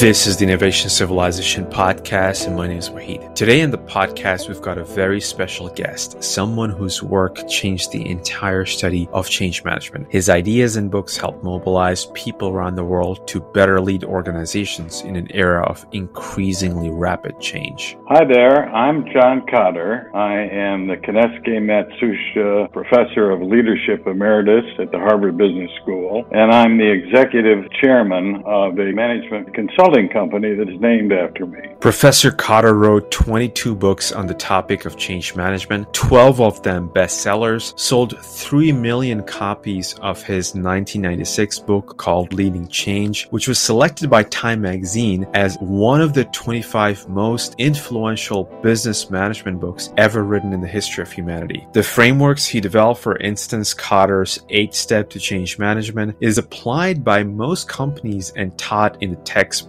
This is the Innovation Civilization podcast, and my name is Wahid. Today in the podcast, we've got a very special guest, someone whose work changed the entire study of change management. His ideas and books help mobilize people around the world to better lead organizations in an era of increasingly rapid change. Hi there, I'm John Kotter. I am the Konosuke Matsushita Professor of Leadership Emeritus at the Harvard Business School, and I'm the Executive Chairman of a management consulting company that is named after me. Professor Kotter wrote 22 books on the topic of change management, 12 of them bestsellers, sold 3 million copies of his 1996 book called Leading Change, which was selected by Time magazine as one of the 25 most influential business management books ever written in the history of humanity. The frameworks he developed, for instance, Kotter's 8 Step to Change Management, is applied by most companies and taught in the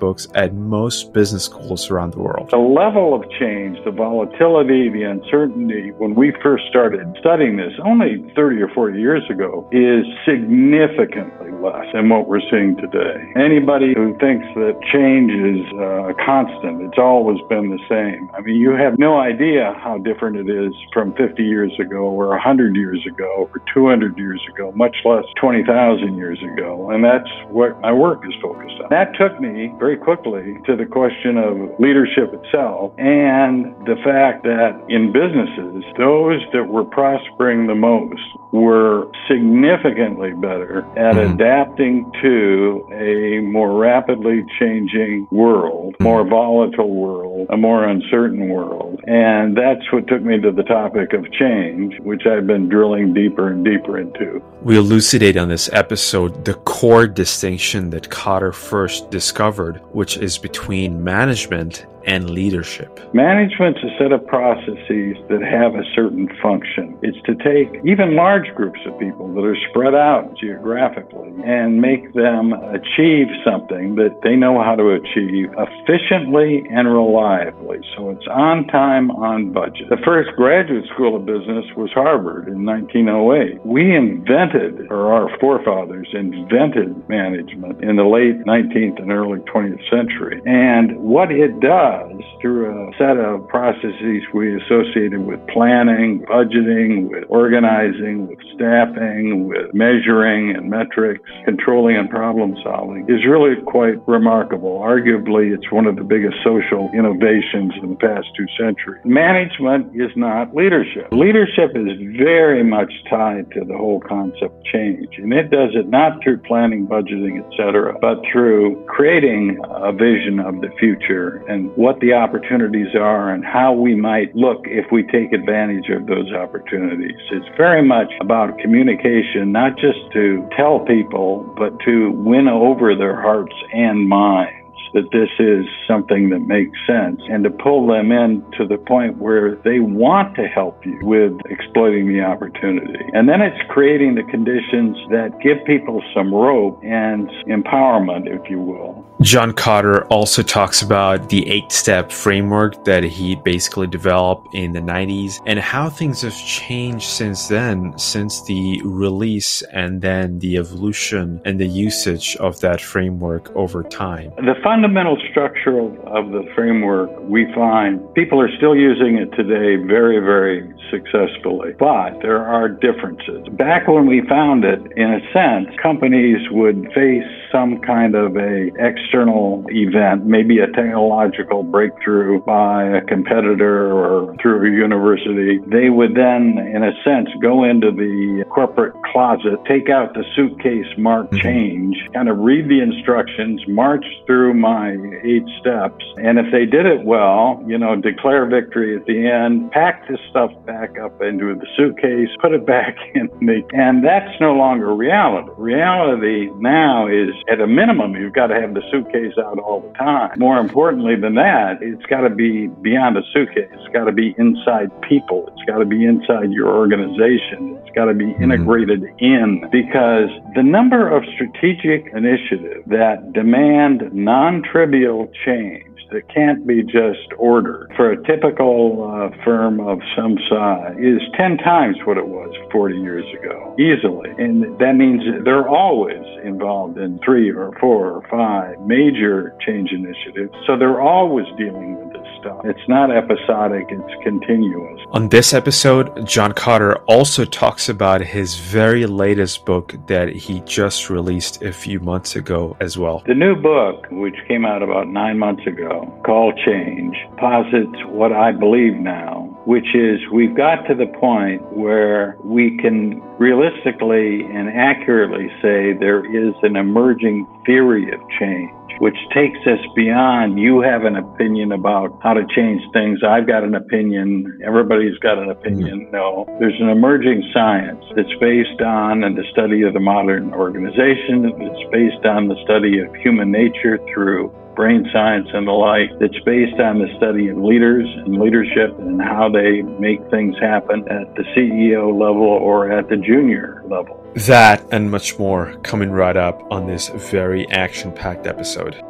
textbooks at most business schools around the world. The level of change, the volatility, the uncertainty, when we first started studying this only 30 or 40 years ago, is significantly less than what we're seeing today. Anybody who thinks that change is uh, a constant, it's always been the same. I mean, you have no idea how different it is from 50 years ago or 100 years ago or 200 years ago, much less 20,000 years ago. And that's what my work is focused on. That took me very quickly to the question of leadership itself and the fact that in businesses, those that were prospering the most were significantly better at mm-hmm. adapting to a more rapidly changing world, mm-hmm. more volatile world, a more uncertain world. And that's what took me to the topic of change, which I've been drilling deeper and deeper into. We elucidate on this episode the core distinction that Kotter first discovered, which is between management and leadership? Management's a set of processes that have a certain function. It's to take even large groups of people that are spread out geographically and make them achieve something that they know how to achieve efficiently and reliably. So it's on time, on budget. The first graduate school of business was Harvard in 1908. We invented, or our forefathers invented management in the late 19th and early 20th century. And what it does Uh, does through a set of processes we associated with planning, budgeting, with organizing, with staffing, with measuring and metrics, controlling and problem solving is really quite remarkable. Arguably, it's one of the biggest social innovations in the past two centuries. Management is not leadership. Leadership is very much tied to the whole concept of change, and it does it not through planning, budgeting, etc., but through creating a vision of the future and what the opportunities are and how we might look if we take advantage of those opportunities. It's very much about communication, not just to tell people, but to win over their hearts and minds that this is something that makes sense and to pull them in to the point where they want to help you with exploiting the opportunity. And then it's creating the conditions that give people some rope and empowerment, if you will. John Kotter also talks about the eight step framework that he basically developed in the 90s and how things have changed since then, since the release and then the evolution and the usage of that framework over time. The fundamental structure of, of the framework, we find people are still using it today very, very successfully, but there are differences. Back when we found it, in a sense, companies would face some kind of a external event, maybe a technological breakthrough by a competitor or through a university, they would then, in a sense, go into the corporate closet, take out the suitcase marked mm-hmm. change, kind of read the instructions, march through my eight steps, and if they did it well, you know, declare victory at the end, pack the stuff back up into the suitcase, put it back in the, and that's no longer reality. Reality now is at a minimum, you've got to have the suitcase out all the time. More importantly than that, it's got to be beyond a suitcase. It's got to be inside people. It's got to be inside your organization. It's got to be mm-hmm. integrated in because the number of strategic initiatives that demand non trivial change It can't be just ordered. For a typical uh, firm of some size, is 10 times what it was 40 years ago, easily. And that means they're always involved in three or four or five major change initiatives. So they're always dealing with this stuff. It's not episodic, it's continuous. On this episode, John Kotter also talks about his very latest book that he just released a few months ago as well. The new book, which came out about nine months ago, called Change, posits what I believe now which is we've got to the point where we can realistically and accurately say there is an emerging theory of change, which takes us beyond you have an opinion about how to change things. I've got an opinion. Everybody's got an opinion. Mm-hmm. No, there's an emerging science that's based on and the study of the modern organization. It's based on the study of human nature through brain science and the like that's based on the study of leaders and leadership and how they make things happen at the CEO level or at the junior level. That and much more coming right up on this very action packed episode.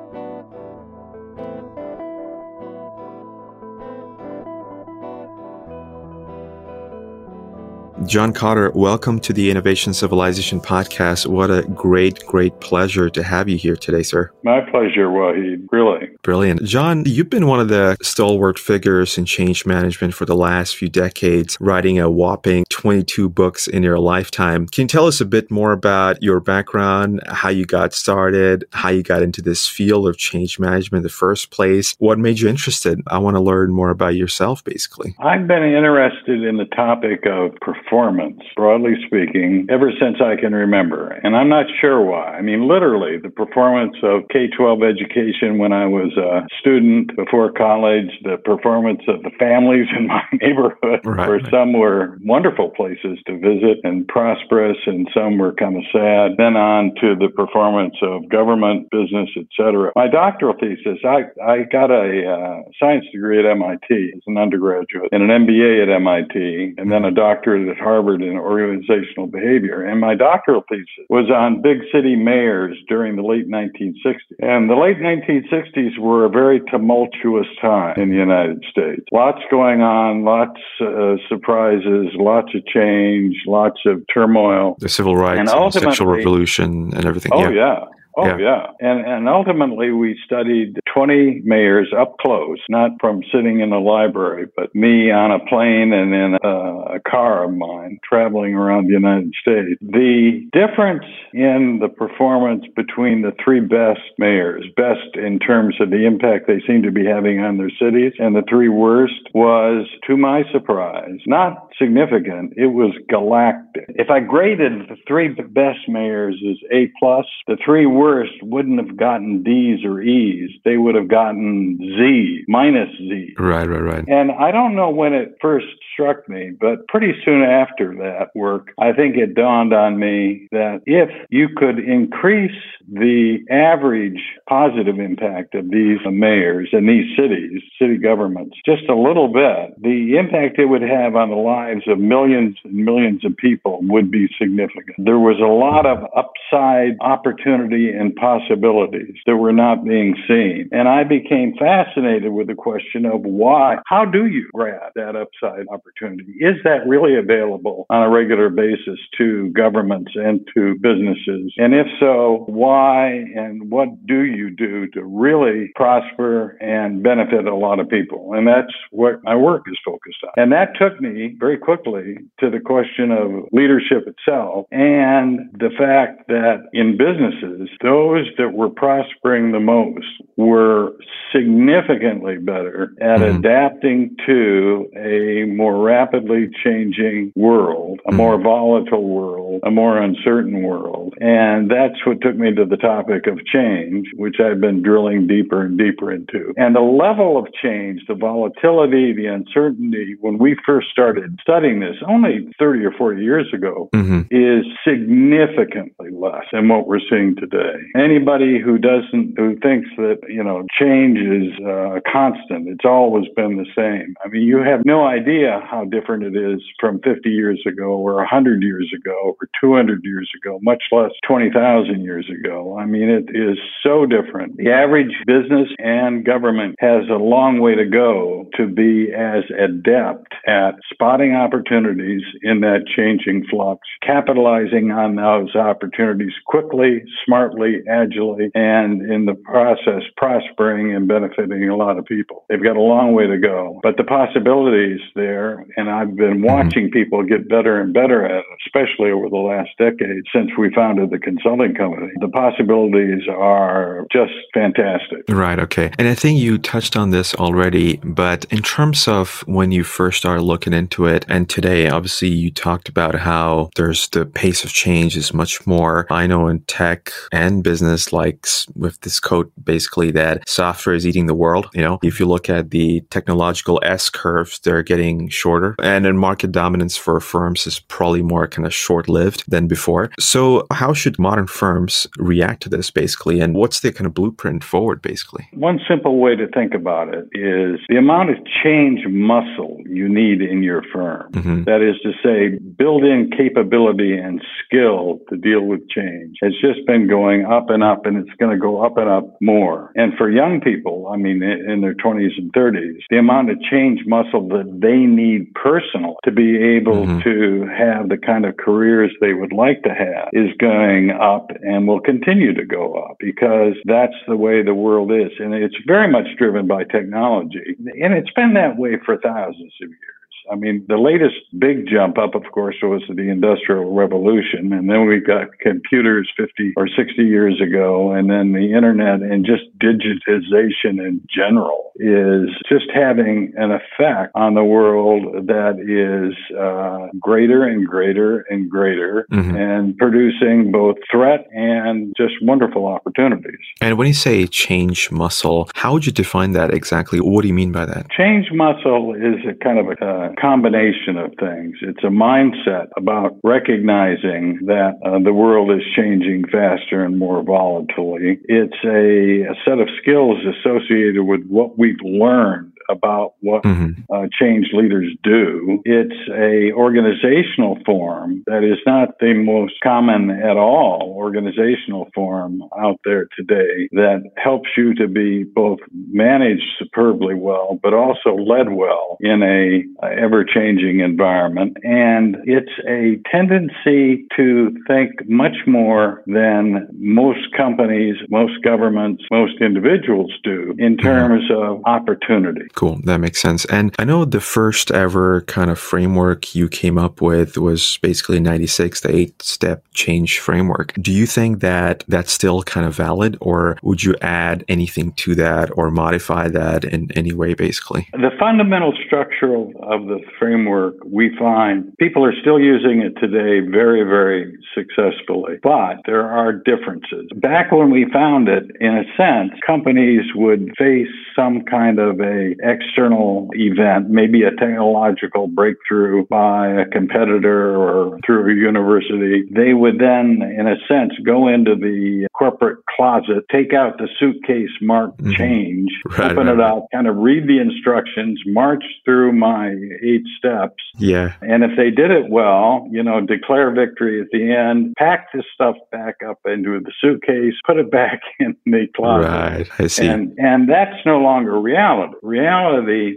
John Kotter, welcome to the Innovation Civilization podcast. What a great, great pleasure to have you here today, sir. My pleasure, Wahid. Really. Brilliant. John, you've been one of the stalwart figures in change management for the last few decades, writing a whopping 22 books in your lifetime. Can you tell us a bit more about your background, how you got started, how you got into this field of change management in the first place? What made you interested? I want to learn more about yourself, basically. I've been interested in the topic of performance performance, broadly speaking, ever since I can remember. And I'm not sure why. I mean, literally, the performance of K 12 education when I was a student before college, the performance of the families in my neighborhood, right, where some were wonderful places to visit and prosperous, and some were kind of sad. Then on to the performance of government, business, etc. My doctoral thesis, I, I got a uh, science degree at MIT as an undergraduate and an MBA at MIT, and then a doctorate at Harvard in organizational behavior. And my doctoral thesis was on big city mayors during the late 1960s. And the late 1960s were a very tumultuous time in the United States. Lots going on, lots of uh, surprises, lots of change, lots of turmoil. The civil rights, and, and sexual revolution, and everything. Oh, yeah. yeah. Oh yeah. yeah. And and ultimately we studied 20 mayors up close, not from sitting in a library, but me on a plane and in a, a car of mine traveling around the United States. The difference in the performance between the three best mayors, best in terms of the impact they seem to be having on their cities, and the three worst was, to my surprise, not significant. It was galactic. If I graded the three best mayors as A plus, the three worst worst wouldn't have gotten D's or E's. They would have gotten Z, minus Z. Right, right, right. And I don't know when it first struck me, but pretty soon after that work, I think it dawned on me that if you could increase the average positive impact of these mayors and these cities, city governments, just a little bit, the impact it would have on the lives of millions and millions of people would be significant. There was a lot of upside opportunity and possibilities that were not being seen. And I became fascinated with the question of why, how do you grab that upside opportunity? Is that really available on a regular basis to governments and to businesses? And if so, why and what do you do to really prosper and benefit a lot of people? And that's what my work is focused on. And that took me very quickly to the question of leadership itself and the fact that in businesses, those that were prospering the most were significantly better at mm-hmm. adapting to a more rapidly changing world, a mm-hmm. more volatile world, a more uncertain world. And that's what took me to the topic of change, which I've been drilling deeper and deeper into. And the level of change, the volatility, the uncertainty, uncertainty when we first started studying this, only 30 or 40 years ago, mm-hmm. is significantly less than what we're seeing today. Anybody who doesn't, who thinks that, you know, change is uh, constant, it's always been the same. I mean, you have no idea how different it is from 50 years ago or 100 years ago or 200 years ago, much less 20,000 years ago. I mean, it is so different. The average business and government has a long way to go to be as adept at spotting opportunities in that changing flux, capitalizing on those opportunities quickly, smartly, agilely, and in the process prospering and benefiting a lot of people. They've got a long way to go, but the possibilities there, and I've been mm-hmm. watching people get better and better at it, especially over the last decade since we founded the consulting company. The possibilities are just fantastic. Right. Okay. And I think you touched on this already, but in terms of when you first started looking into it and today, obviously you talked about how there's the pace of change is much more. I know in tech and business, like with this quote, basically that software is eating the world. You know, if you look at the technological S curves, they're getting shorter and then market dominance for firms is probably more kind of short lived than before. So how should modern firms react to this basically? And what's the kind of blueprint forward basically? One simple way to think about it is the amount of change muscle you need in your firm. Mm-hmm. That is to say, build in capability and skill to deal with change. It's just been going up and up, and it's going to go up and up more. And for young people, I mean, in their 20s and 30s, the amount of change muscle that they need personal to be able mm-hmm. to have the kind of careers they would like to have is going up and will continue to go up because that's the way the world is. And it's very much driven by technology. And it's been that way for thousands of years. I mean, the latest big jump up, of course, was the Industrial Revolution. And then we've got computers 50 or 60 years ago. And then the internet and just digitization in general is just having an effect on the world that is uh, greater and greater and greater mm-hmm. and producing both threat and just wonderful opportunities. And when you say change muscle, how would you define that exactly? What do you mean by that? Change muscle is a kind of a, combination of things. It's a mindset about recognizing that uh, the world is changing faster and more volatilely. It's a, a set of skills associated with what we've learned about what mm-hmm. uh, change leaders do. It's a organizational form that is not the most common at all organizational form out there today that helps you to be both managed superbly well, but also led well in a, a ever-changing environment. And it's a tendency to think much more than most companies, most governments, most individuals do in mm-hmm. terms of opportunity. Cool. That makes sense. And I know the first ever kind of framework you came up with was basically 96, the eight step change framework. Do you think that that's still kind of valid or would you add anything to that or modify that in any way, basically? The fundamental structure of the framework, we find people are still using it today very, very successfully, but there are differences. Back when we found it, in a sense, companies would face some kind of a external event, maybe a technological breakthrough by a competitor or through a university, they would then, in a sense, go into the corporate closet, take out the suitcase marked mm-hmm. change, right, open right, it up, kind of read the instructions, march through my eight steps. Yeah. And if they did it well, you know, declare victory at the end, pack this stuff back up into the suitcase, put it back in the closet. Right. I see. And, and that's no longer reality. Reality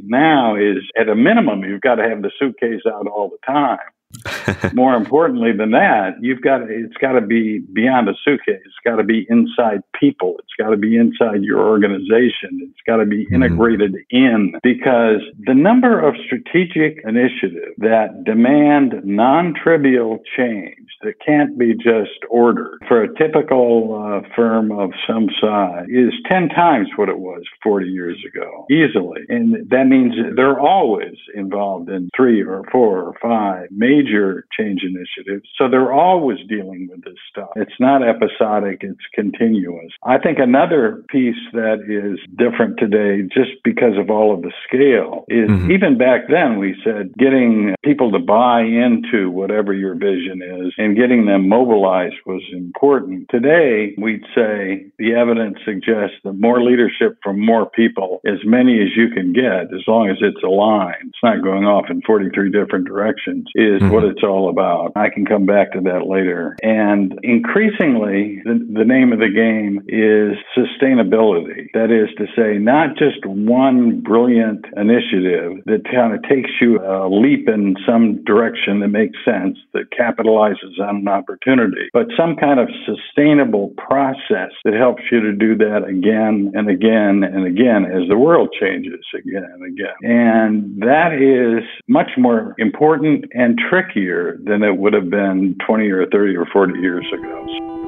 now is at a minimum, you've got to have the suitcase out all the time. More importantly than that, you've got it's got to be beyond a suitcase. It's got to be inside people. It's got to be inside your organization. It's got to be mm-hmm. integrated in because the number of strategic initiatives that demand non-trivial change that can't be just ordered for a typical uh, firm of some size is 10 times what it was 40 years ago, easily. And that means they're always involved in three or four or five major major change initiatives. So they're always dealing with this stuff. It's not episodic, it's continuous. I think another piece that is different today, just because of all of the scale, is mm-hmm. even back then we said getting people to buy into whatever your vision is and getting them mobilized was important. Today, we'd say the evidence suggests that more leadership from more people, as many as you can get, as long as it's aligned, it's not going off in 43 different directions, is mm-hmm. what it's all about. I can come back to that later. And increasingly, the, the name of the game is sustainability. That is to say, not just one brilliant initiative that kind of takes you a leap in some direction that makes sense, that capitalizes on an opportunity, but some kind of sustainable process that helps you to do that again and again and again as the world changes again and again. And that is much more important and trickier than it would have been 20 or 30 or 40 years ago.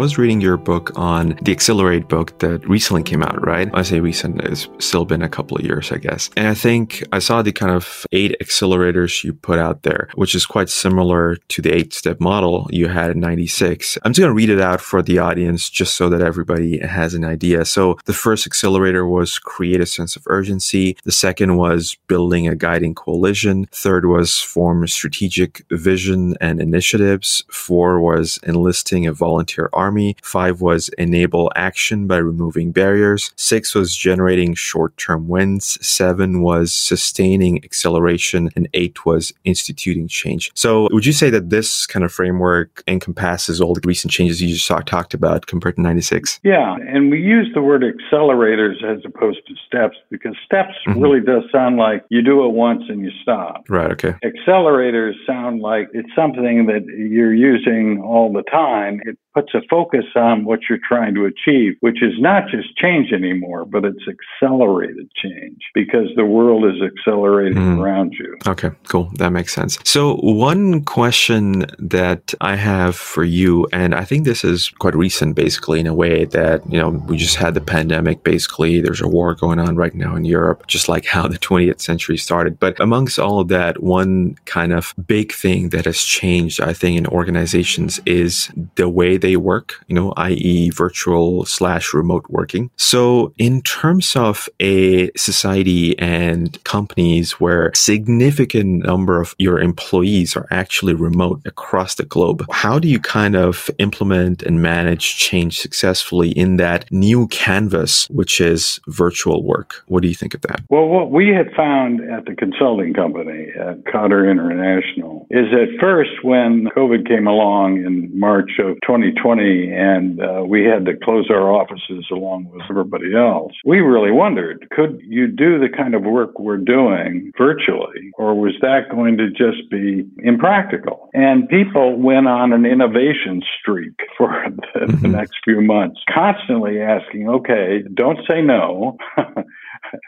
Was reading your book on the Accelerate book that recently came out, right? I say recent, it's still been a couple of years, I guess. And I think I saw the kind of eight accelerators you put out there, which is quite similar to the eight step model you had in 96. I'm just going to read it out for the audience just so that everybody has an idea. So the first accelerator was create a sense of urgency. The second was building a guiding coalition. Third was form strategic vision and initiatives. Four was enlisting a volunteer army Army. Five was enable action by removing barriers. Six was generating short term wins. Seven was sustaining acceleration. And eight was instituting change. So would you say that this kind of framework encompasses all the recent changes you just talked about compared to 96? Yeah. And we use the word accelerators as opposed to steps because steps mm-hmm. really does sound like you do it once and you stop. Right. Okay. Accelerators sound like it's something that you're using all the time. It puts a focus on what you're trying to achieve, which is not just change anymore, but it's accelerated change because the world is accelerating mm. around you. Okay, cool. That makes sense. So, one question that I have for you, and I think this is quite recent, basically, in a way that, you know, we just had the pandemic, basically. There's a war going on right now in Europe, just like how the 20th century started. But amongst all of that, one kind of big thing that has changed, I think, in organizations is the way they work, you know, i.e. virtual slash remote working. So in terms of a society and companies where significant number of your employees are actually remote across the globe, how do you kind of implement and manage change successfully in that new canvas, which is virtual work? What do you think of that? Well, what we had found at the consulting company at Kotter International is that first when COVID came along in March of 20 2020 and uh, we had to close our offices along with everybody else, we really wondered could you do the kind of work we're doing virtually, or was that going to just be impractical? And people went on an innovation streak for the, the mm-hmm. next few months, constantly asking, okay, don't say no.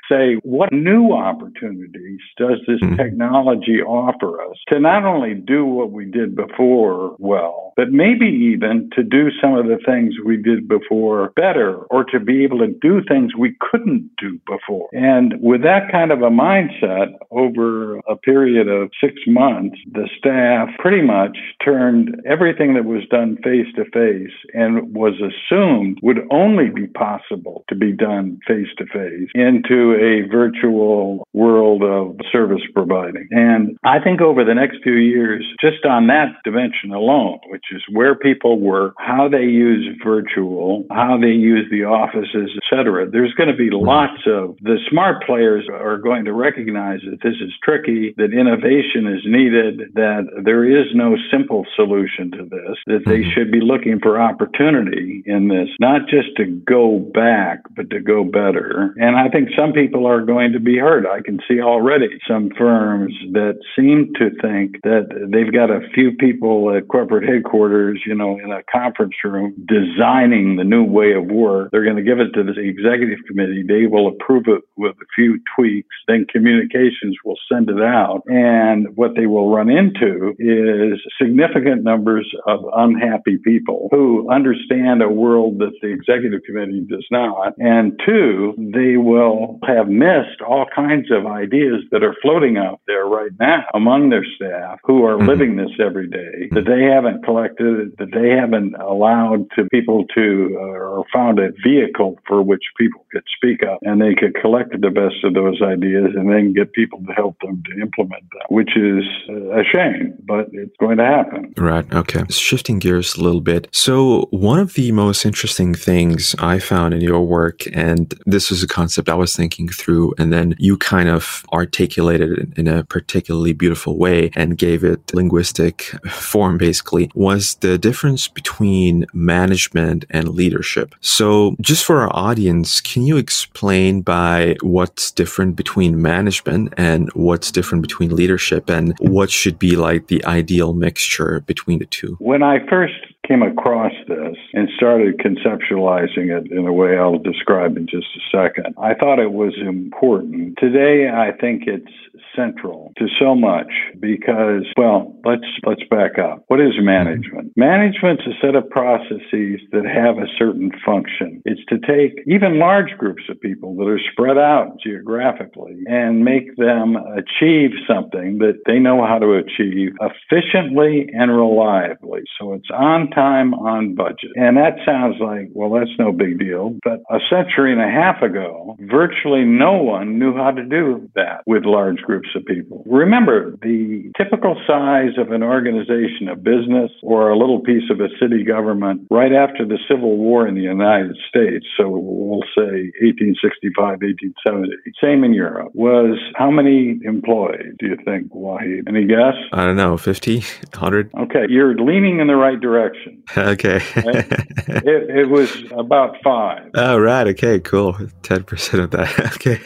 say, what new opportunities does this mm-hmm. technology offer us to not only do what we did before well, but maybe even to do some of the things we did before better or to be able to do things we couldn't do before. And with that kind of a mindset over a period of six months, the staff pretty much turned everything that was done face to face and was assumed would only be possible to be done face to face into a virtual world of service providing. And I think over the next few years, just on that dimension alone, which is where people work, how they use virtual, how they use the offices, etc., there's going to be lots of the smart players are going to recognize that this is tricky, that innovation is needed, that there is no simple solution to this, that they mm-hmm. should be looking for opportunity in this, not just to go back, but to go better. And I think some some people are going to be hurt. I can see already some firms that seem to think that they've got a few people at corporate headquarters, you know, in a conference room designing the new way of work. They're going to give it to the executive committee. They will approve it with a few tweaks. Then communications will send it out. And what they will run into is significant numbers of unhappy people who understand a world that the executive committee does not. And two, they will have missed all kinds of ideas that are floating out there right now among their staff who are mm-hmm. living this every day that they haven't collected, that they haven't allowed to people to uh, or found a vehicle for which people could speak up and they could collect the best of those ideas and then get people to help them to implement them, which is a shame, but it's going to happen. Right. Okay. Shifting gears a little bit. So, one of the most interesting things I found in your work, and this was a concept I was thinking through, and then you kind of articulated it in a particularly beautiful way and gave it linguistic form, basically, was the difference between management and leadership. So, just for our audience, can you explain by what's different between management and what's different between leadership and what should be like the ideal mixture between the two? When I first came across this and started conceptualizing it in a way I'll describe in just a second, I thought it was important. Today, I think it's central to so much because well let's let's back up. What is management? Management's a set of processes that have a certain function. It's to take even large groups of people that are spread out geographically and make them achieve something that they know how to achieve efficiently and reliably. So it's on time on budget. And that sounds like well that's no big deal. But a century and a half ago virtually no one knew how to do that with large groups groups of people. Remember, the typical size of an organization, a business, or a little piece of a city government right after the Civil War in the United States, so we'll say 1865, 1870, same in Europe, was how many employees do you think, Wahid? Any guess? I don't know, 50, 100? Okay, you're leaning in the right direction. okay. it, it was about five. Oh, right. Okay, cool. 10% of that. okay.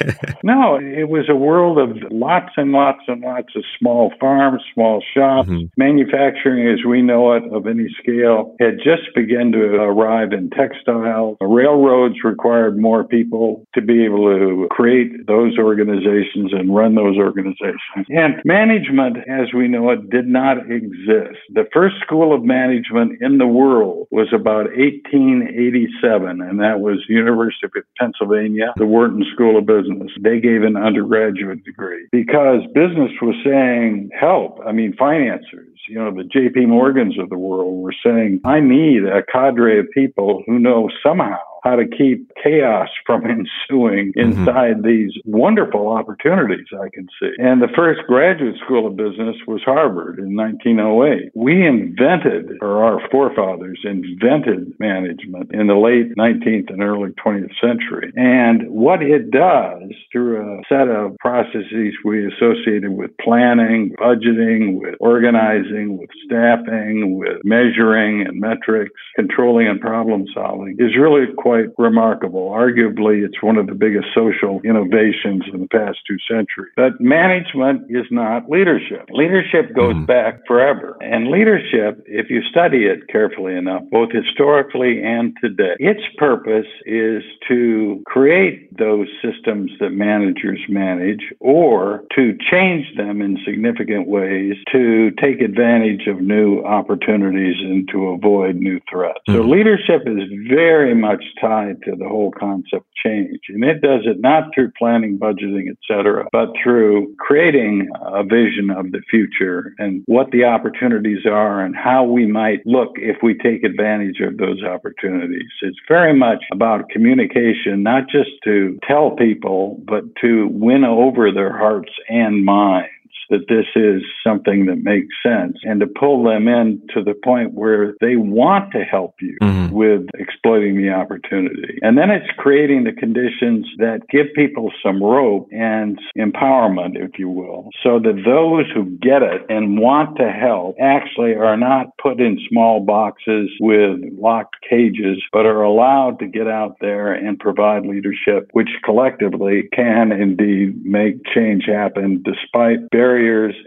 no, it was a world of lots lots and lots and lots of small farms, small shops. Mm-hmm. Manufacturing, as we know it, of any scale, had just begun to arrive in textiles. Railroads required more people to be able to create those organizations and run those organizations. And management, as we know it, did not exist. The first school of management in the world was about 1887, and that was University of Pennsylvania, the Wharton School of Business. They gave an undergraduate degree because because business was saying, help. I mean, financiers, you know, the JP Morgans of the world were saying, I need a cadre of people who know somehow how to keep chaos from ensuing mm-hmm. inside mm-hmm. these wonderful opportunities I can see. And the first graduate school of business was Harvard in 1908. We invented, or our forefathers invented management in the late 19th and early 20th century. And what it does through a set of processes we associated with planning, budgeting, with organizing, with staffing, with measuring and metrics, controlling and problem solving is really quite quite remarkable. Arguably, it's one of the biggest social innovations in the past two centuries. But management is not leadership. Leadership goes mm. back forever. And leadership, if you study it carefully enough, both historically and today, its purpose is to create those systems that managers manage or to change them in significant ways to take advantage of new opportunities and to avoid new threats. Mm. So hmm. leadership is very much tied to the whole concept change. And it does it not through planning, budgeting, et cetera, but through creating a vision of the future and what the opportunities are and how we might look if we take advantage of those opportunities. It's very much about communication, not just to tell people, but to win over their hearts and minds that this is something that makes sense and to pull them in to the point where they want to help you mm-hmm. with exploiting the opportunity. And then it's creating the conditions that give people some rope and empowerment, if you will, so that those who get it and want to help actually are not put in small boxes with locked cages, but are allowed to get out there and provide leadership, which collectively can indeed make change happen despite barriers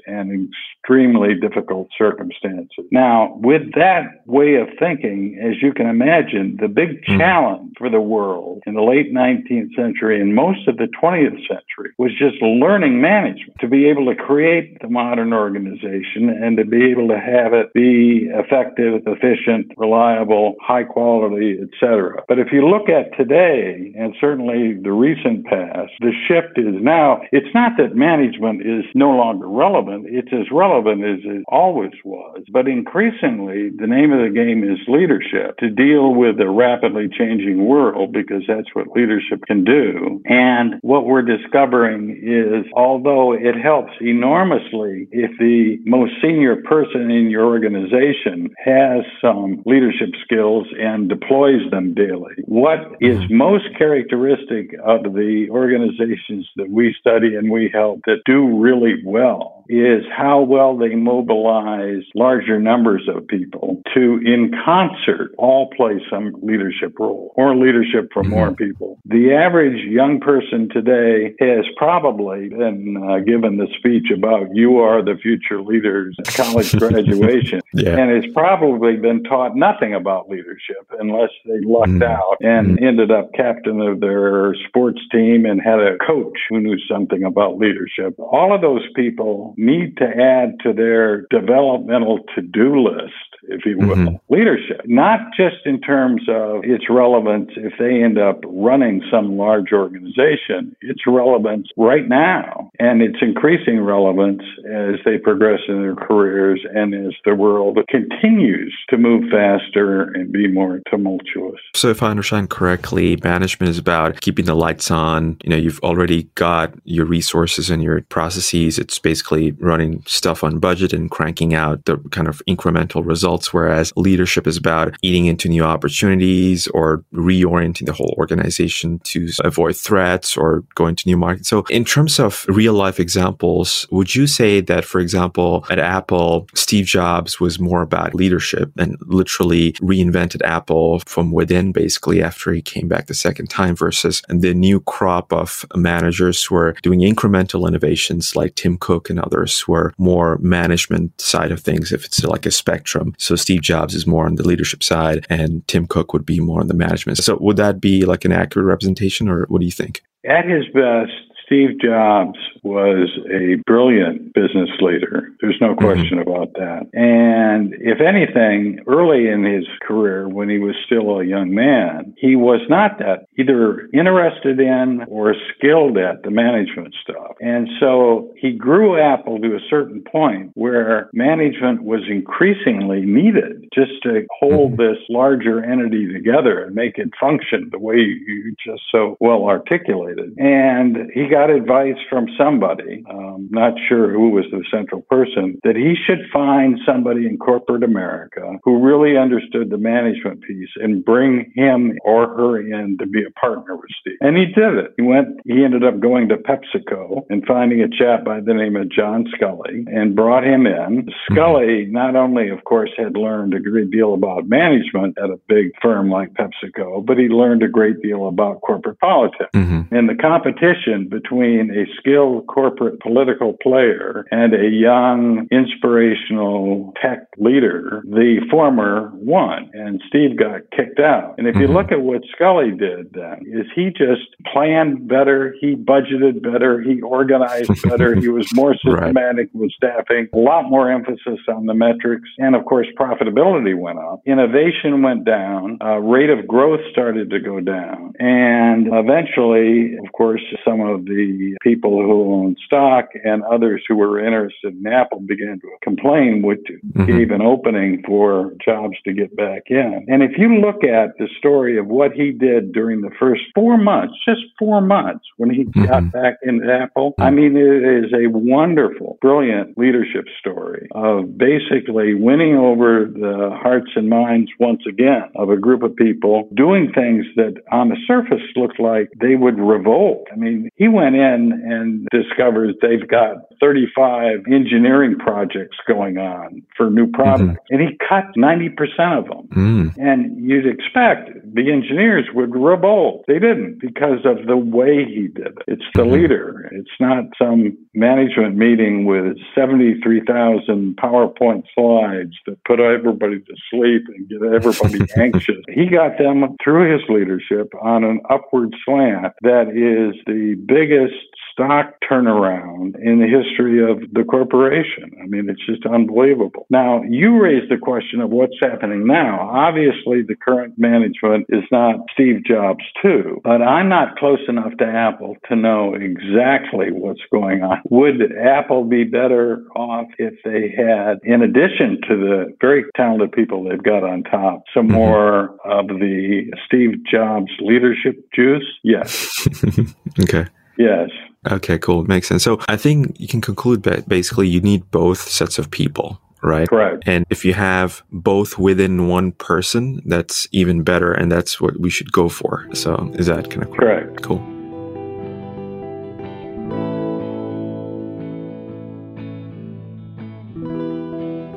and extremely difficult circumstances. Now, with that way of thinking, as you can imagine, the big mm. challenge for the world in the late 19th century and most of the 20th century was just learning management to be able to create the modern organization and to be able to have it be effective, efficient, reliable, high quality, etc. But if you look at today and certainly the recent past, the shift is now it's not that management is no longer relevant, it's as relevant as it always was. But increasingly, the name of the game is leadership to deal with a rapidly changing world because that's what leadership can do. And what we're discovering is although it helps enormously if the most senior person in your organization has some leadership skills and deploys them daily, what is mm-hmm. most characteristic of the organizations that we study and we help that do really well is how well they mobilize larger numbers of people to, in concert, all play some leadership role or leadership for mm-hmm. more people. The average young person today has probably been uh, given the speech about you are the future leaders at college graduation yeah. and has probably been taught nothing about leadership unless they lucked mm-hmm. out and mm-hmm. ended up captain of their sports team and had a coach who knew something about leadership. All of those people need to add to their developmental to do list if you will, mm-hmm. leadership, not just in terms of its relevance if they end up running some large organization, its relevance right now and its increasing relevance as they progress in their careers and as the world continues to move faster and be more tumultuous. So if I understand correctly, management is about keeping the lights on. You know, you've already got your resources and your processes. It's basically running stuff on budget and cranking out the kind of incremental results whereas leadership is about eating into new opportunities or reorienting the whole organization to avoid threats or going to new markets. So, in terms of real life examples, would you say that, for example, at Apple, Steve Jobs was more about leadership and literally reinvented Apple from within, basically, after he came back the second time, versus the new crop of managers who are doing incremental innovations like Tim Cook and others who are more management side of things, if it's like a spectrum. So Steve Jobs is more on the leadership side and Tim Cook would be more on the management. So would that be like an accurate representation or what do you think? At his best, Steve Jobs was a brilliant business leader. There's no mm-hmm. question mm-hmm. about that. And if anything, early in his career, when he was still a young man, he was not that either interested in or skilled at the management stuff. And so he grew Apple to a certain point where management was increasingly needed just to hold mm-hmm. this larger entity together and make it function the way you just so well articulated. And he got advice from somebody, um, not sure who was the central person, that he should find somebody in corporate America who really understood the management piece and bring him or her in to be a partner with Steve. And he did it. He went, he ended up going to PepsiCo and finding a chap by the name of John Sculley and brought him in. Sculley not only, of course, had learned a great deal about management at a big firm like PepsiCo, but he learned a great deal about corporate politics. Mm-hmm. And the competition between a skilled corporate political player and a young, inspirational tech leader, the former won, and Steve got kicked out. And if you mm-hmm. look at what Sculley did then, is he just planned better, he budgeted better, he organized better, he was more systematic right. with staffing, a lot more emphasis on the metrics, and of course profitability went up. Innovation went down, uh, rate of growth started to go down, and eventually, of course, some of the people who own stock and others who were interested in Apple began to complain, which mm-hmm. gave an opening for Jobs to get back in. And if you look at the story of what he did during the first four months, just four months when he mm-hmm. got back into Apple, I mean, it is a wonderful, brilliant leadership story of basically winning over the hearts and minds once again of a group of people doing things that on the surface looked like they would revolt. I mean, he went in and discovers they've got 35 engineering projects going on for new products, mm-hmm. and he cut 90% of them. Mm. And you'd expect the engineers would revolt. They didn't because of the way he did it. It's the mm-hmm. leader. It's not some management meeting with 73,000 PowerPoint slides that put everybody to sleep and get everybody anxious. He got them through his leadership on an upward slant that is the biggest stock turnaround in the history of the corporation. I mean, it's just unbelievable. Now, you raised the question of what's happening now. Obviously, the current management is not Steve Jobs, too, but I'm not close enough to Apple to know exactly what's going on. Would Apple be better off if they had, in addition to the very talented people they've got on top, some mm-hmm. more of the Steve Jobs leadership juice? Yes. okay. Yes. Okay, cool. Makes sense. So I think you can conclude that basically you need both sets of people, right? Correct. And if you have both within one person, that's even better. And that's what we should go for. So is that kind of correct? correct. Cool.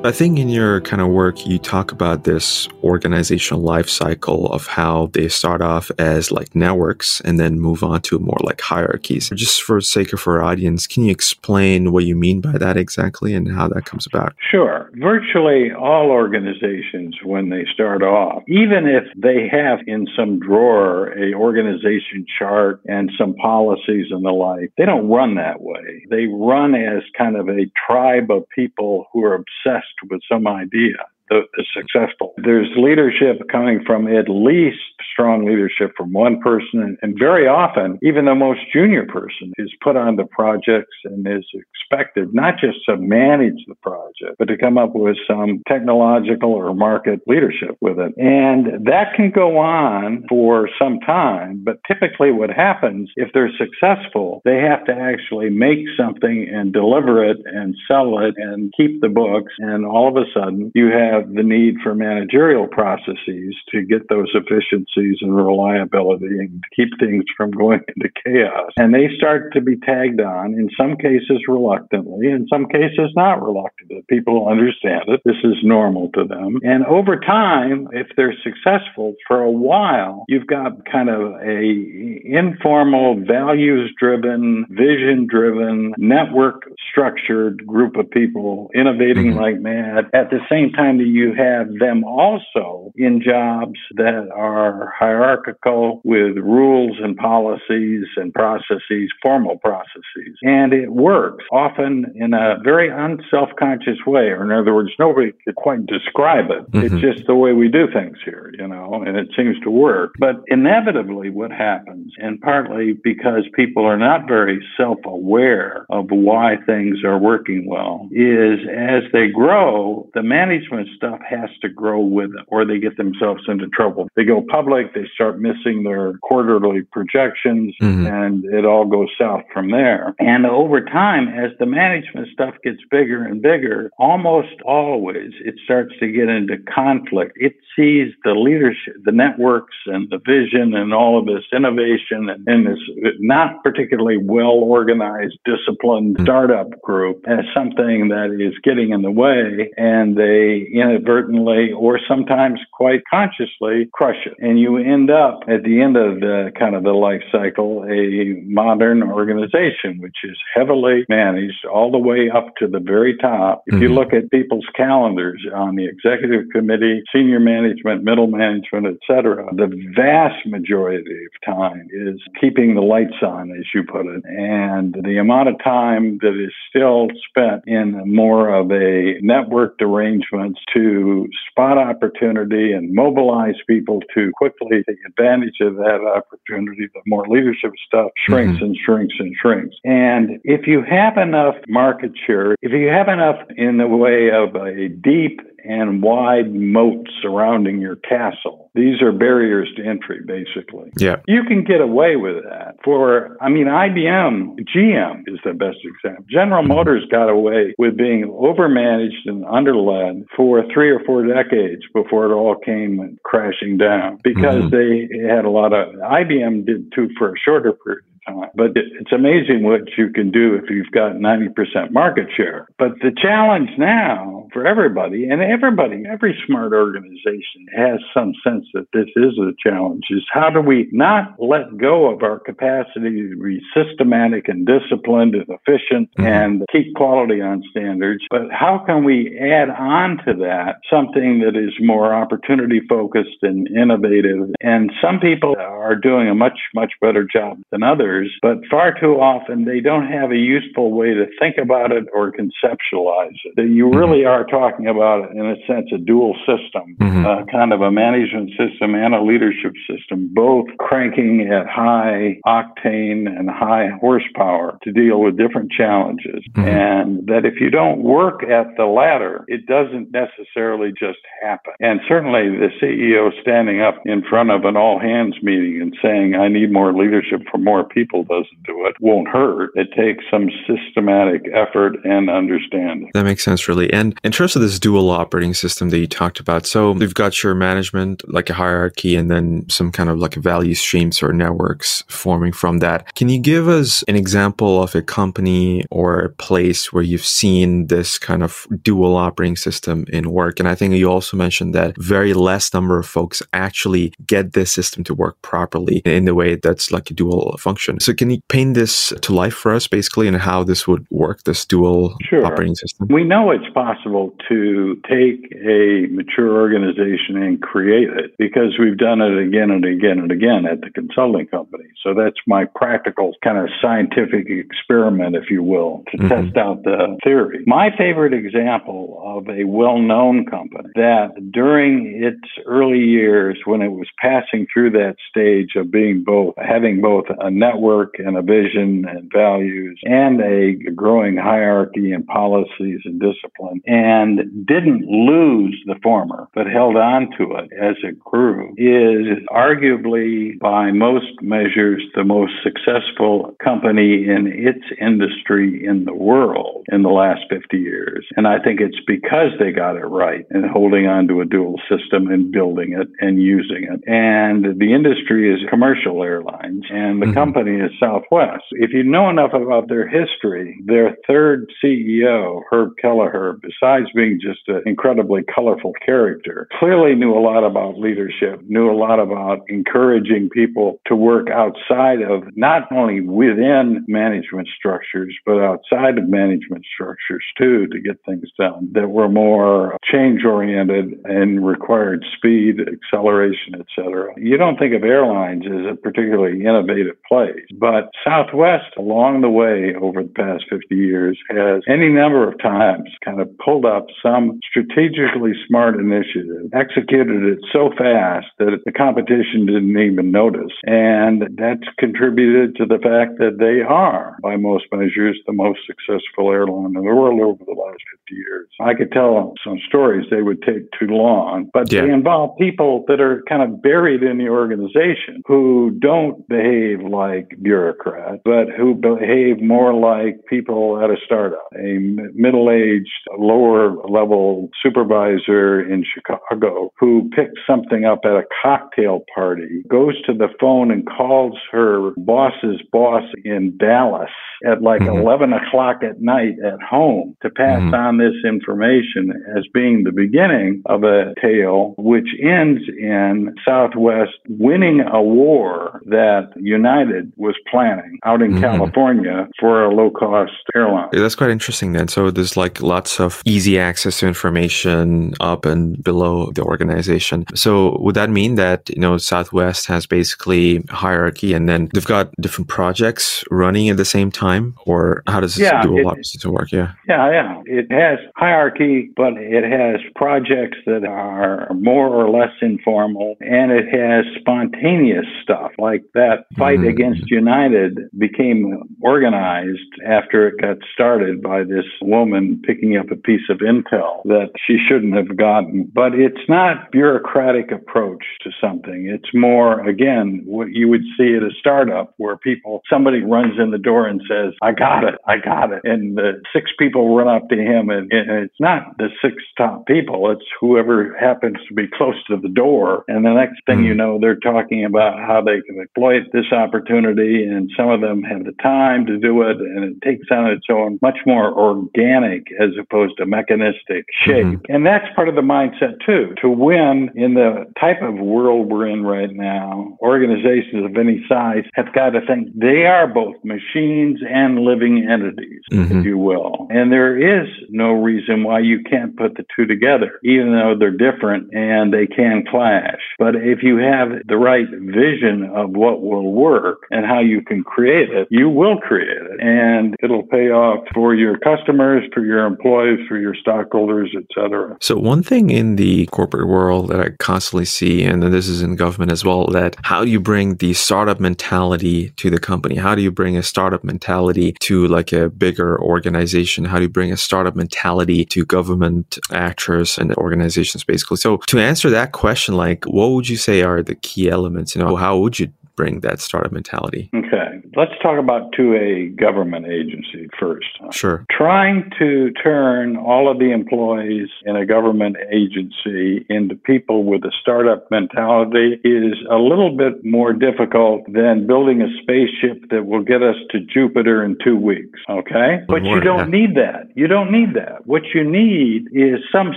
I think in your kind of work, you talk about this organizational life cycle of how they start off as like networks and then move on to more like hierarchies. Just for sake of our audience, can you explain what you mean by that exactly and how that comes about? Sure. Virtually all organizations, when they start off, even if they have in some drawer a organization chart and some policies and the like, they don't run that way. They run as kind of a tribe of people who are obsessed with some idea the, the successful. There's leadership coming from at least strong leadership from one person, and, and very often, even the most junior person is put on the projects and is expected not just to manage the project, but to come up with some technological or market leadership with it. And that can go on for some time, but typically what happens if they're successful, they have to actually make something and deliver it and sell it and keep the books. And all of a sudden, you have have the need for managerial processes to get those efficiencies and reliability and keep things from going into chaos. And they start to be tagged on, in some cases reluctantly, in some cases not reluctantly. People understand it. This is normal to them. And over time, if they're successful for a while, you've got kind of a informal, values driven, vision driven, network structured group of people innovating mm-hmm. like mad. At the same time, you have them also in jobs that are hierarchical with rules and policies and processes, formal processes. And it works often in a very unself-conscious way, or in other words, nobody could quite describe it. Mm-hmm. It's just the way we do things here, you know, and it seems to work. But inevitably what happens, and partly because people are not very self-aware of why things are working well, is as they grow, the management stuff has to grow with them or they get themselves into trouble. They go public, they start missing their quarterly projections, mm-hmm. and it all goes south from there. And over time, as the management stuff gets bigger and bigger, almost always it starts to get into conflict. It sees the leadership, the networks, and the vision, and all of this innovation and, and this not particularly well organized, disciplined mm-hmm. startup group as something that is getting in the way, and they inadvertently or sometimes quite consciously crush it. And you end up at the end of the kind of the life cycle, a modern organization, which is heavily managed all the way up to the very top. If mm-hmm. you look at people's calendars on the executive committee, senior management, middle management, etc., the vast majority of time is keeping the lights on, as you put it. And the amount of time that is still spent in more of a networked arrangements to spot opportunity and mobilize people to quickly take advantage of that opportunity, the more leadership stuff shrinks mm-hmm. and shrinks and shrinks. And if you have enough market share, if you have enough in the way of a deep and wide moats surrounding your castle. These are barriers to entry, basically. Yeah. You can get away with that. For, I mean, IBM, GM is the best example. General. Motors got away with being overmanaged and underled for three or four decades before it all came crashing down because mm-hmm. they had a lot of, IBM did too for a shorter period time. But it's amazing what you can do if you've got 90% market share. But the challenge now for everybody, and everybody, every smart organization has some sense that this is a challenge, is how do we not let go of our capacity to be systematic and disciplined and efficient mm-hmm. and keep quality on standards, but how can we add on to that something that is more opportunity focused and innovative? And some people are doing a much, much better job than others others, but far too often they don't have a useful way to think about it or conceptualize it. That you really mm-hmm. are talking about, in a sense, a dual system, mm-hmm. uh, kind of a management system and a leadership system, both cranking at high octane and high horsepower to deal with different challenges. Mm-hmm. And that if you don't work at the latter, it doesn't necessarily just happen. And certainly the CEO standing up in front of an all hands meeting and saying, I need more leadership for more people people doesn't do it won't hurt. It takes some systematic effort and understanding. That makes sense, really. And in terms of this dual operating system that you talked about, so you've got your management, like a hierarchy, and then some kind of like value streams or networks forming from that. Can you give us an example of a company or a place where you've seen this kind of dual operating system in work? And I think you also mentioned that very less number of folks actually get this system to work properly in the way that's like a dual function. So can you paint this to life for us, basically, and how this would work, this dual sure. operating system? We know it's possible to take a mature organization and create it because we've done it again and again and again at the consulting company. So that's my practical kind of scientific experiment, if you will, to mm-hmm. test out the theory. My favorite example of a well-known company that during its early years when it was passing through that stage of being both having both a network network and a vision and values and a growing hierarchy and policies and discipline and didn't lose the former, but held on to it as it grew is arguably by most measures the most successful company in its industry in the world in the last 50 years. And I think it's because they got it right and holding on to a dual system and building it and using it. And the industry is commercial airlines and the mm-hmm. company is Southwest. If you know enough about their history, their third CEO, Herb Kelleher, besides being just an incredibly colorful character, clearly knew a lot about leadership, knew a lot about encouraging people to work outside of not only within management structures, but outside of management structures too, to get things done that were more change oriented and required speed, acceleration, etc. You don't think of airlines as a particularly innovative place. But Southwest, along the way over the past 50 years, has any number of times kind of pulled up some strategically smart initiative, executed it so fast that the competition didn't even notice. And that's contributed to the fact that they are, by most measures, the most successful airline in the world over the last 50 years. I could tell some stories, they would take too long, but yeah. they involve people that are kind of buried in the organization who don't behave like bureaucrats, but who behave more like people at a startup. A middle aged, lower level supervisor in Chicago who picks something up at a cocktail party, goes to the phone and calls her boss's boss in Dallas at like mm-hmm. 11 o'clock at night at home to pass mm-hmm. on this information as being the beginning of a tale which ends in Southwest winning a war that United was planning out in mm-hmm. California for a low cost airline. That's quite interesting then. So there's like lots of easy access to information up and below the organization. So would that mean that, you know, Southwest has basically hierarchy and then they've got different projects running at the same time? Or how does this yeah, dual system work? Yeah. Yeah, yeah. It has hierarchy, but it has projects that are more or less informal and it has spontaneous stuff like that fight mm-hmm. against United became organized after it got started by this woman picking up a piece of intel that she shouldn't have gotten. But it's not bureaucratic approach to something. It's more, again, what you would see at a startup where people, somebody runs in the door and says, I got it, I got it. And the six people run up to him and, and it's not the six top people, it's whoever happens to be close to the door. And the next thing mm. you know, they're talking about how they can exploit this opportunity and some of them have the time to do it and it takes on its own much more organic as opposed to mechanistic shape. Mm-hmm. And that's part of the mindset too. To win in the type of world we're in right now, organizations of any size have got to think they are both machines and living entities, mm-hmm. if you will. And there is no reason why you can't put the two together, even though they're different and they can clash. But if you have the right vision of what will work and how you can create it, you will create it. And it'll pay off for your customers, for your employees, for your stockholders, etc. So one thing in the corporate world that I constantly see, and this is in government as well, that how do you bring the startup mentality to the company? How do you bring a startup mentality to like a bigger organization? How do you bring a startup mentality to government actors and organizations basically? So to answer that question, like what would you say are the key elements? You know, how would you bring that startup mentality? Okay. Let's talk about to a government agency first. Sure. Trying to turn all of the employees in a government agency into people with a startup mentality is a little bit more difficult than building a spaceship that will get us to Jupiter in two weeks. Okay. But you don't need that. You don't need that. What you need is some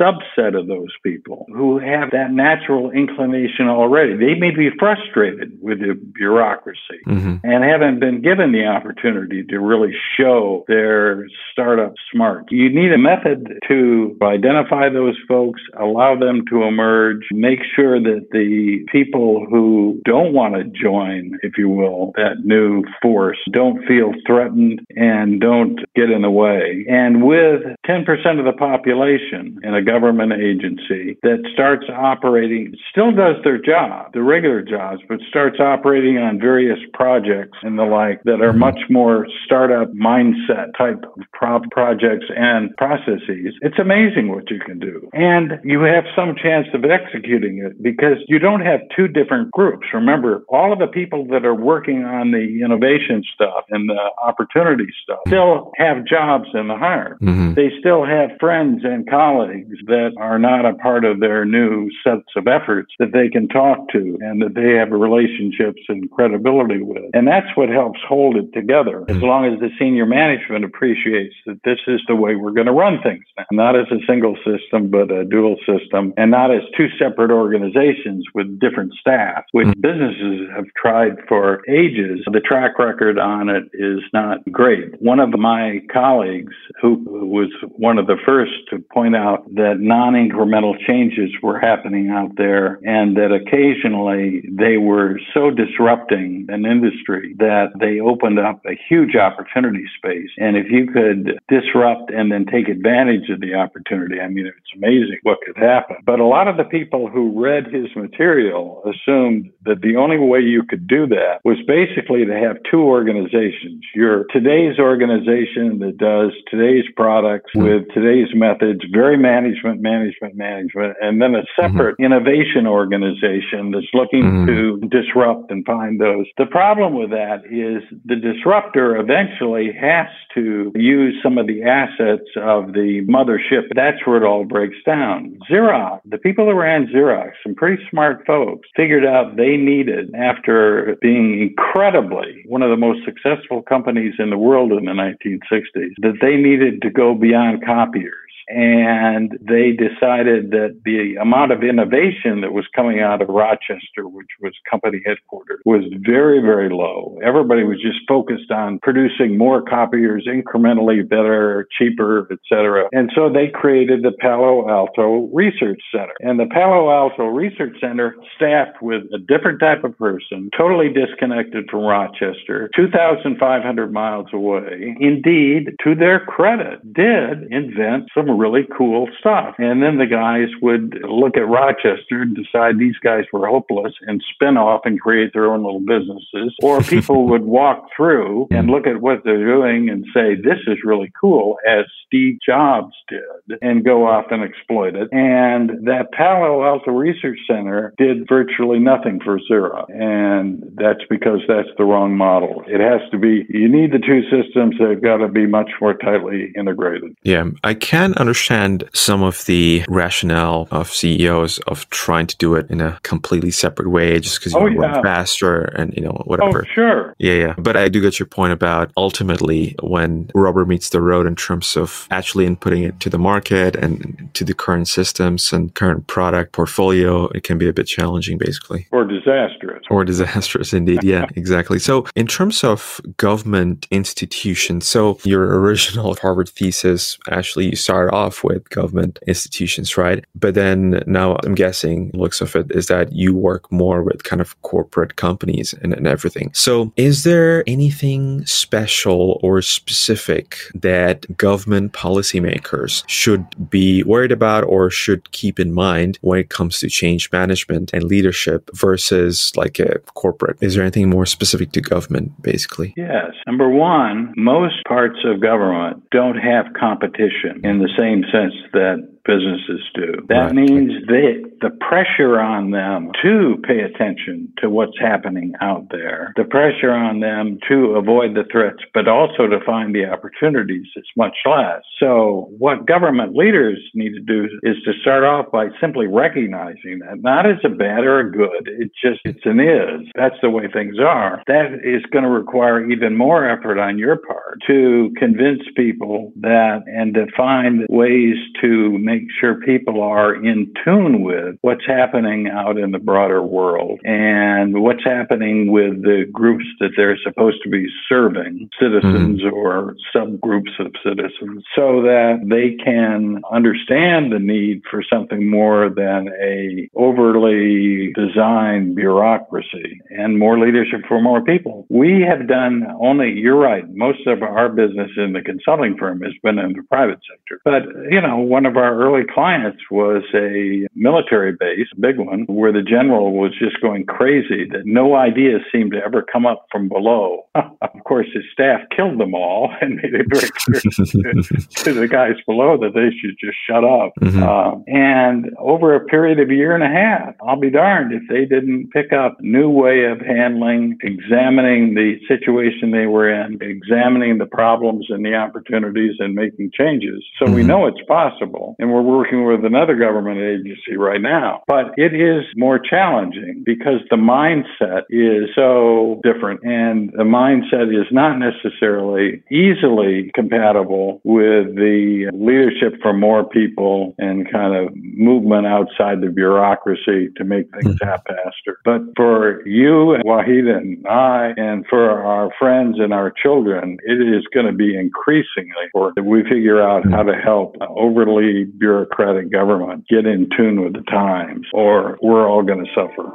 subset of those people who have that natural inclination already. They may be frustrated with the bureaucracy mm-hmm. and haven't been given the opportunity to really show their startup smart. You need a method to identify those folks, allow them to emerge, make sure that the people who don't want to join, if you will, that new force don't feel threatened and don't get in the way. And with 10% of the population in a government agency that starts operating, still does their job, the regular jobs, but starts operating on various projects and the like that are much more startup mindset type of pro- projects and processes. It's amazing what you can do. And you have some chance of executing it because you don't have two different groups. Remember, all of the people that are working on the innovation stuff and the opportunity stuff still have jobs in the hire. Mm-hmm. They still have friends and colleagues that are not a part of their new sets of efforts that they can talk to and that they have relationships and credibility with. And that's what helps hold it together as mm-hmm. long as the senior management appreciates that this is the way we're going to run things now. Not as a single system, but a dual system and not as two separate organizations with different staff, which mm-hmm. businesses have tried for ages. The track record on it is not great. One of my colleagues who was one of the first to point out that non-incremental changes were happening out there and that occasionally they were so disrupting an industry that they opened up a huge opportunity space. And if you could disrupt and then take advantage of the opportunity, I mean, it's amazing what could happen. But a lot of the people who read his material assumed that the only way you could do that was basically to have two organizations. Your today's organization that does today's products mm-hmm. with today's methods, very management, management, management, and then a separate mm-hmm. innovation organization that's looking mm-hmm. to disrupt and find those. The problem with that is the disruptor eventually has to use some of the assets of the mothership. That's where it all breaks down. Xerox, the people who ran Xerox, some pretty smart folks, figured out they needed, after being incredibly one of the most successful companies in the world in the 1960s, that they needed to go beyond copiers and they decided that the amount of innovation that was coming out of Rochester, which was company headquarters, was very, very low. Everybody was just focused on producing more copiers incrementally better, cheaper, etc. And so they created the Palo Alto Research Center. And the Palo Alto Research Center staffed with a different type of person, totally disconnected from Rochester, 2,500 miles away. Indeed, to their credit, did invent some really cool stuff. And then the guys would look at Rochester and decide these guys were hopeless and spin off and create their own little businesses. Or people would walk through and look at what they're doing and say, this is really cool, as Steve Jobs did, and go off and exploit it. And that Palo Alto Research Center did virtually nothing for Xerox. And that's because that's the wrong model. It has to be, you need the two systems they've got to be much more tightly integrated. Yeah, I can understand some of the rationale of CEOs of trying to do it in a completely separate way just because you oh, yeah. run faster and, you know, oh, whatever. Oh, sure. Yeah, yeah. But I do get your point about ultimately when rubber meets the road in terms of actually inputting it to the market and to the current systems and current product portfolio, it can be a bit challenging, basically. Or disastrous. Or disastrous, indeed. Yeah, exactly. So, in terms of government institutions, so your original Harvard thesis, actually, you started off with government institutions, right? But then now I'm guessing, looks of it, is that you work more with kind of corporate companies and, and everything. So, is there anything special or specific that government policymakers should be worried about or should keep in mind when it comes to change management and leadership versus like a corporate? Is there anything more specific to government, basically? Yes. Number one, most parts of government don't have competition in the same sense that businesses do. That right. means that the pressure on them to pay attention to what's happening out there, the pressure on them to avoid the threats, but also to find the opportunities is much less. So what government leaders need to do is to start off by simply recognizing that, not as a bad or a good, it's just, it's an is. That's the way things are. That is going to require even more effort on your part to convince people that and to find ways to make sure people are in tune with what's happening out in the broader world and what's happening with the groups that they're supposed to be serving, citizens mm-hmm. or subgroups of citizens, so that they can understand the need for something more than a overly designed bureaucracy and more leadership for more people. We have done only, you're right, most of our business in the consulting firm has been in the private sector. But, you know, one of our early clients was a military base, a big one, where the general was just going crazy that no ideas seemed to ever come up from below. of course, his staff killed them all and made it very clear to, to, the guys below that they should just shut up. Mm-hmm. Um, and over a period of a year and a half, I'll be darned if they didn't pick up new way of handling, examining the situation they were in, examining the problems and the opportunities and making changes. So mm-hmm. we know it's possible. And we're working with another government agency right now. But it is more challenging because the mindset is so different and the mindset is not necessarily easily compatible with the leadership for more people and kind of movement outside the bureaucracy to make things mm-hmm. happen faster. But for you and Wahid and I and for our friends and our children, it is going to be increasingly important that we figure out how to help overly bureaucratic government get in tune with the times or we're all going to suffer.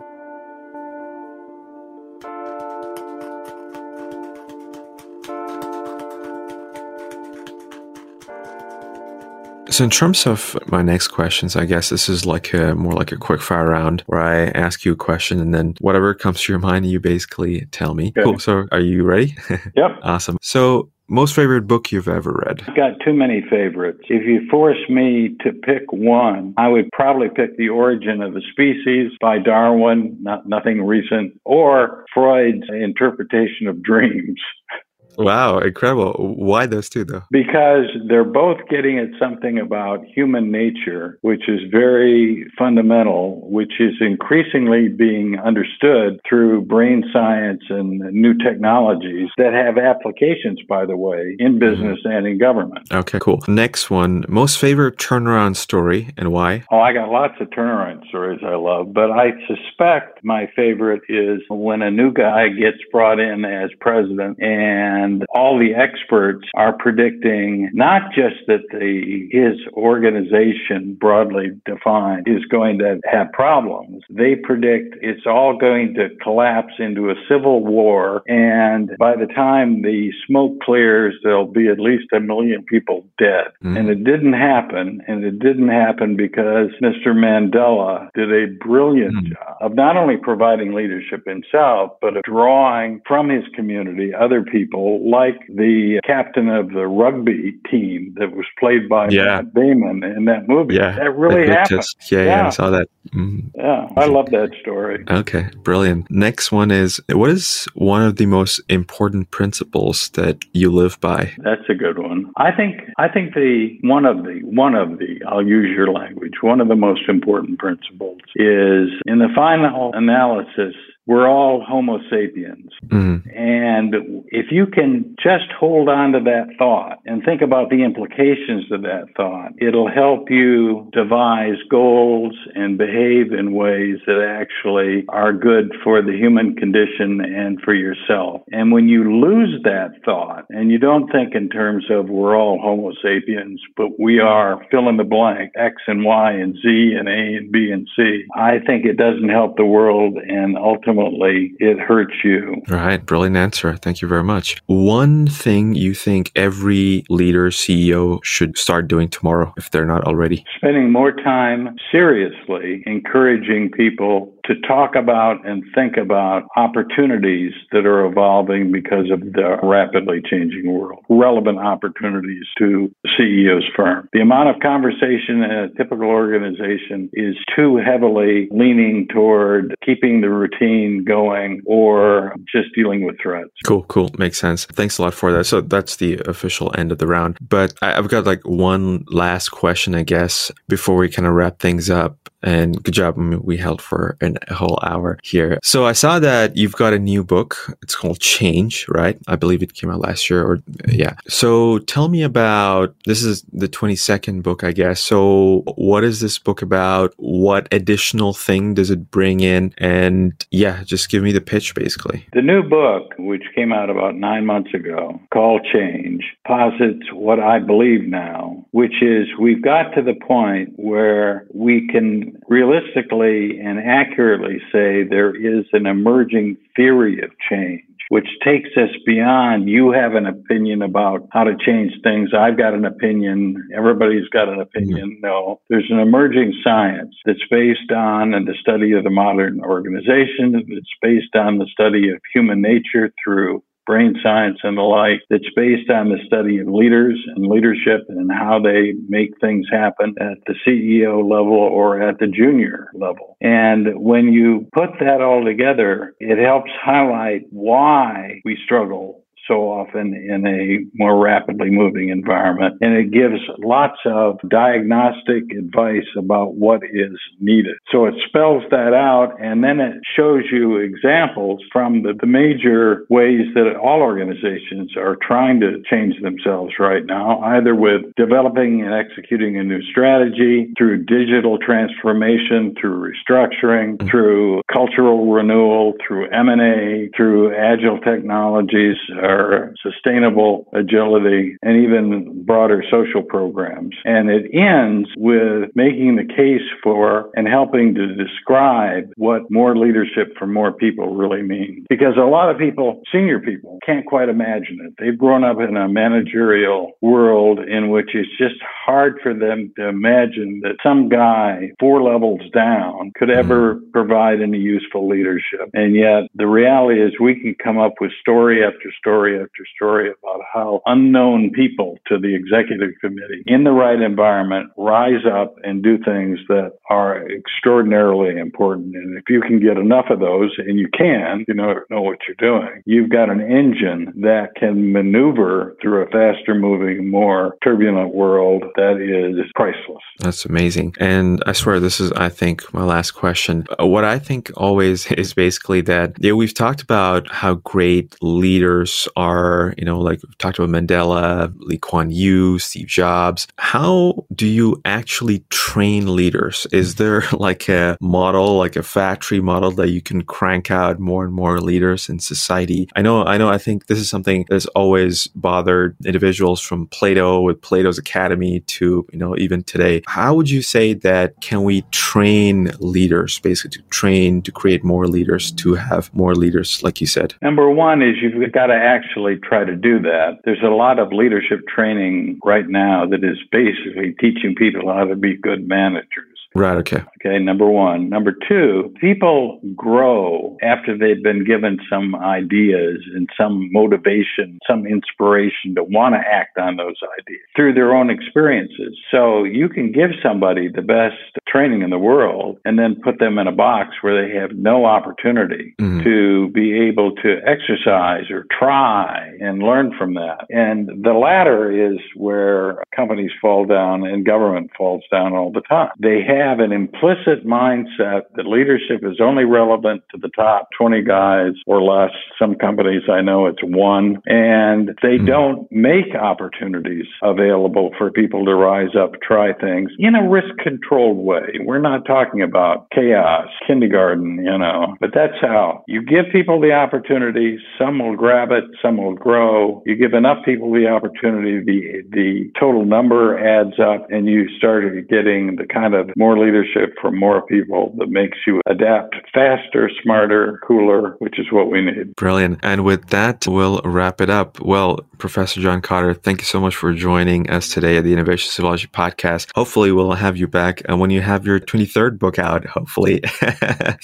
So, in terms of my next questions, I guess this is like a more like a quick fire round where I ask you a question and then whatever comes to your mind, you basically tell me. Okay. Cool. So, are you ready? Yep. awesome. So, most favorite book you've ever read? I've got too many favorites. If you force me to pick one, I would probably pick The Origin of a Species by Darwin, not nothing recent, or Freud's interpretation of dreams. Wow, incredible. Why those two, though? Because they're both getting at something about human nature, which is very fundamental, which is increasingly being understood through brain science and new technologies that have applications, by the way, in mm-hmm. business mm-hmm. and in government. Okay, cool. Next one most favorite turnaround story and why? Oh, I got lots of turnaround stories I love, but I suspect my favorite is when a new guy gets brought in as president and all the experts are predicting not just that the his organization broadly defined is going to have problems they predict it's all going to collapse into a civil war and by the time the smoke clears there'll be at least a million people dead mm-hmm. and it didn't happen and it didn't happen because Mr. Mandela did a brilliant mm-hmm. job of not only providing leadership himself but of drawing from his community other people like the captain of the rugby team that was played by yeah. Matt Damon in that movie. Yeah, that really happened. Just, yeah, yeah, yeah, I saw that. Mm. Yeah, I love that story. Okay, brilliant. Next one is what is one of the most important principles that you live by? That's a good one. I think I think the one of the one of the I'll use your language. One of the most important principles is in the final analysis we're all Homo sapiens. Mm-hmm. And if you can just hold on to that thought and think about the implications of that thought, it'll help you devise goals and behave in ways that actually are good for the human condition and for yourself. And when you lose that thought and you don't think in terms of we're all Homo sapiens, but we are fill in the blank, X and Y and Z and A and B and C, I think it doesn't help the world and ultimately ultimately it hurts you. Right. Brilliant answer. Thank you very much. One thing you think every leader, CEO should start doing tomorrow if they're not already? Spending more time seriously encouraging people to talk about and think about opportunities that are evolving because of the rapidly changing world, relevant opportunities to the CEO's firm. The amount of conversation in a typical organization is too heavily leaning toward keeping the routine going or just dealing with threats. Cool, cool. Makes sense. Thanks a lot for that. So that's the official end of the round. But I've got like one last question, I guess, before we kind of wrap things up and good job. I mean, we held for an, a whole hour here. So I saw that you've got a new book. It's called Change, right? I believe it came out last year or yeah. So tell me about, this is the 22nd book, I guess. So what is this book about? What additional thing does it bring in? And yeah, just give me the pitch basically. The new book, which came out about nine months ago called Change, posits what I believe now, which is we've got to the point where we can realistically and accurately say there is an emerging theory of change which takes us beyond you have an opinion about how to change things. I've got an opinion. Everybody's got an opinion. Mm-hmm. No, there's an emerging science that's based on and the study of the modern organization. It's based on the study of human nature through brain science and the like that's based on the study of leaders and leadership and how they make things happen at the CEO level or at the junior level. And when you put that all together, it helps highlight why we struggle so often in a more rapidly moving environment. And it gives lots of diagnostic advice about what is needed. So it spells that out and then it shows you examples from the, the major ways that all organizations are trying to change themselves right now, either with developing and executing a new strategy, through digital transformation, through restructuring, mm-hmm. through cultural renewal, through M&A, through agile technologies, our sustainable agility, and even broader social programs. And it ends with making the case for and helping to describe what more leadership for more people really means. Because a lot of people, senior people, can't quite imagine it. They've grown up in a managerial world in which it's just hard for them to imagine that some guy four levels down could ever mm-hmm. provide any useful leadership. And yet the reality is we can come up with story after story story after story about how unknown people to the executive committee in the right environment rise up and do things that are extraordinarily important. And if you can get enough of those, and you can, you know, know what you're doing, you've got an engine that can maneuver through a faster moving, more turbulent world that is priceless. That's amazing. And I swear this is, I think, my last question. Uh, what I think always is basically that, yeah, we've talked about how great leaders are, you know, like we've talked about Mandela, Lee Kuan Yew, Steve Jobs. How do you actually train leaders? Is there like a model, like a factory model that you can crank out more and more leaders in society? I know, I know, I think this is something that's always bothered individuals from Plato with Plato's Academy to, you know, even today. How would you say that can we train leaders, basically to train to create more leaders, to have more leaders, like you said? Number one is you've got to actually try to do that. There's a lot of leadership training right now that is basically teaching people how to be good managers. Right. Okay. Okay. Number one. Number two, people grow after they've been given some ideas and some motivation, some inspiration to want to act on those ideas through their own experiences. So you can give somebody the best training in the world and then put them in a box where they have no opportunity mm-hmm. to be able to exercise or try and learn from that. And the latter is where companies fall down and government falls down all the time. They have have an implicit mindset that leadership is only relevant to the top 20 guys or less. Some companies I know it's one, and they mm-hmm. don't make opportunities available for people to rise up, try things in a risk controlled way. We're not talking about chaos, kindergarten, you know, but that's how you give people the opportunity. Some will grab it, some will grow. You give enough people the opportunity, the, the total number adds up, and you start getting the kind of more more leadership from more people that makes you adapt faster, smarter, cooler, which is what we need. Brilliant. And with that, we'll wrap it up. Well, Professor John Kotter, thank you so much for joining us today at the Innovation Civilization podcast. Hopefully, we'll have you back and when you have your 23rd book out, hopefully.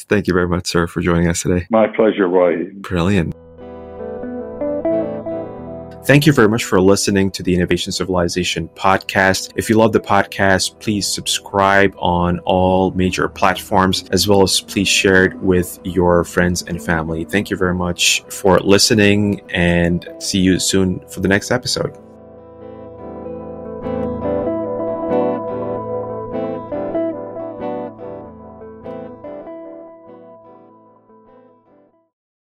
thank you very much, sir, for joining us today. My pleasure, Roy. Brilliant. Thank you very much for listening to the Innovation Civilization podcast. If you love the podcast, please subscribe on all major platforms, as well as please share it with your friends and family. Thank you very much for listening and see you soon for the next episode.